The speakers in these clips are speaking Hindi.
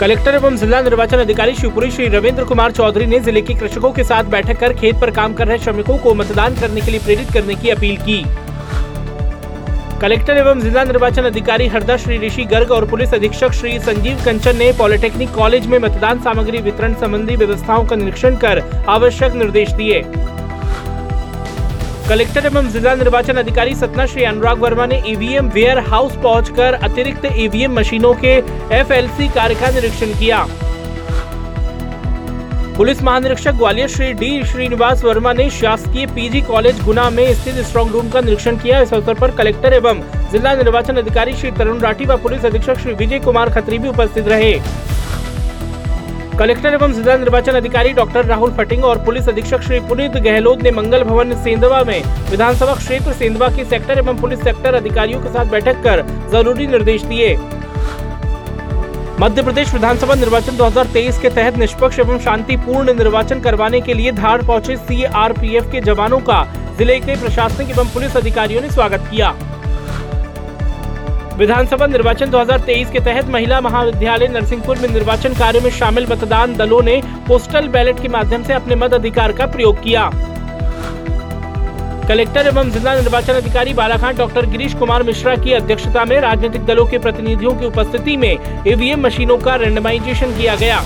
कलेक्टर एवं जिला निर्वाचन अधिकारी शिवपुरी श्री रविंद्र कुमार चौधरी ने ज़िले के कृषकों के साथ बैठक कर खेत पर काम कर रहे श्रमिकों को मतदान करने के लिए प्रेरित करने की अपील की। कलेक्टर एवं जिला निर्वाचन अधिकारी हरदा श्री ऋषि गर्ग और पुलिस अधीक्षक श्री संजीव कंचन ने पॉलिटेक्निक कॉलेज में मतदान सामग्री वितरण संबंधी व्यवस्थाओं का निरीक्षण कर आवश्यक निर्देश दिए। कलेक्टर एवं जिला निर्वाचन अधिकारी सतना श्री अनुराग वर्मा ने ईवीएम वेयर हाउस पहुंचकर अतिरिक्त ईवीएम मशीनों के एफएलसी कार्य का निरीक्षण किया। पुलिस महानिरीक्षक ग्वालियर श्री डी श्रीनिवास वर्मा ने शासकीय पीजी कॉलेज गुना में स्थित स्ट्रांग रूम का निरीक्षण किया। इस अवसर पर कलेक्टर एवं जिला निर्वाचन अधिकारी श्री तरुण राठी व पुलिस अधीक्षक श्री विजय कुमार खत्री भी उपस्थित रहे। कलेक्टर एवं जिला निर्वाचन अधिकारी डॉक्टर राहुल फटिंग और पुलिस अधीक्षक श्री पुनीत गहलोत ने मंगल भवन, सेंधवा में विधानसभा क्षेत्र, सेंधवा के सेक्टर एवं पुलिस सेक्टर अधिकारियों के साथ बैठक कर ज़रूरी निर्देश दिए। मध्य प्रदेश विधानसभा निर्वाचन 2023 के तहत निष्पक्ष एवं शांतिपूर्ण निर्वाचन करवाने के लिए धार पहुँचे सीआरपीएफ के जवानों का। ज़िले के प्रशासनिक एवं पुलिस अधिकारियों ने स्वागत किया। विधानसभा निर्वाचन 2023 के तहत महिला महाविद्यालय नरसिंहपुर में निर्वाचन कार्य में शामिल मतदान दलों ने पोस्टल बैलेट के माध्यम से अपने मत अधिकार का प्रयोग किया। कलेक्टर एवं जिला निर्वाचन अधिकारी बालाघाट डॉक्टर गिरीश कुमार मिश्रा की अध्यक्षता में राजनीतिक दलों के प्रतिनिधियों की उपस्थिति में ईवीएम मशीनों का रेंडमाइजेशन किया गया।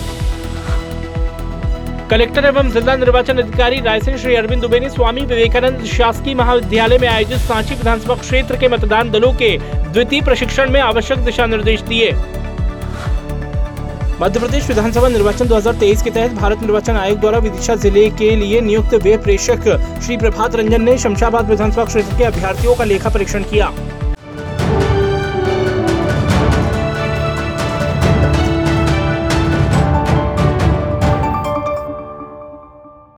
कलेक्टर एवं जिला निर्वाचन अधिकारी रायसेन श्री अरविंद दुबे ने स्वामी विवेकानंद शासकीय महाविद्यालय में आयोजित सांची विधानसभा क्षेत्र के मतदान दलों के द्वितीय प्रशिक्षण में आवश्यक दिशा निर्देश दिए। मध्य प्रदेश विधानसभा निर्वाचन 2023 के तहत भारत निर्वाचन आयोग द्वारा विदिशा ज़िले के लिए नियुक्त व्यय प्रेषक श्री प्रभात रंजन ने शमशाबाद विधानसभा क्षेत्र के अभ्यर्थियों का लेखा परीक्षण किया।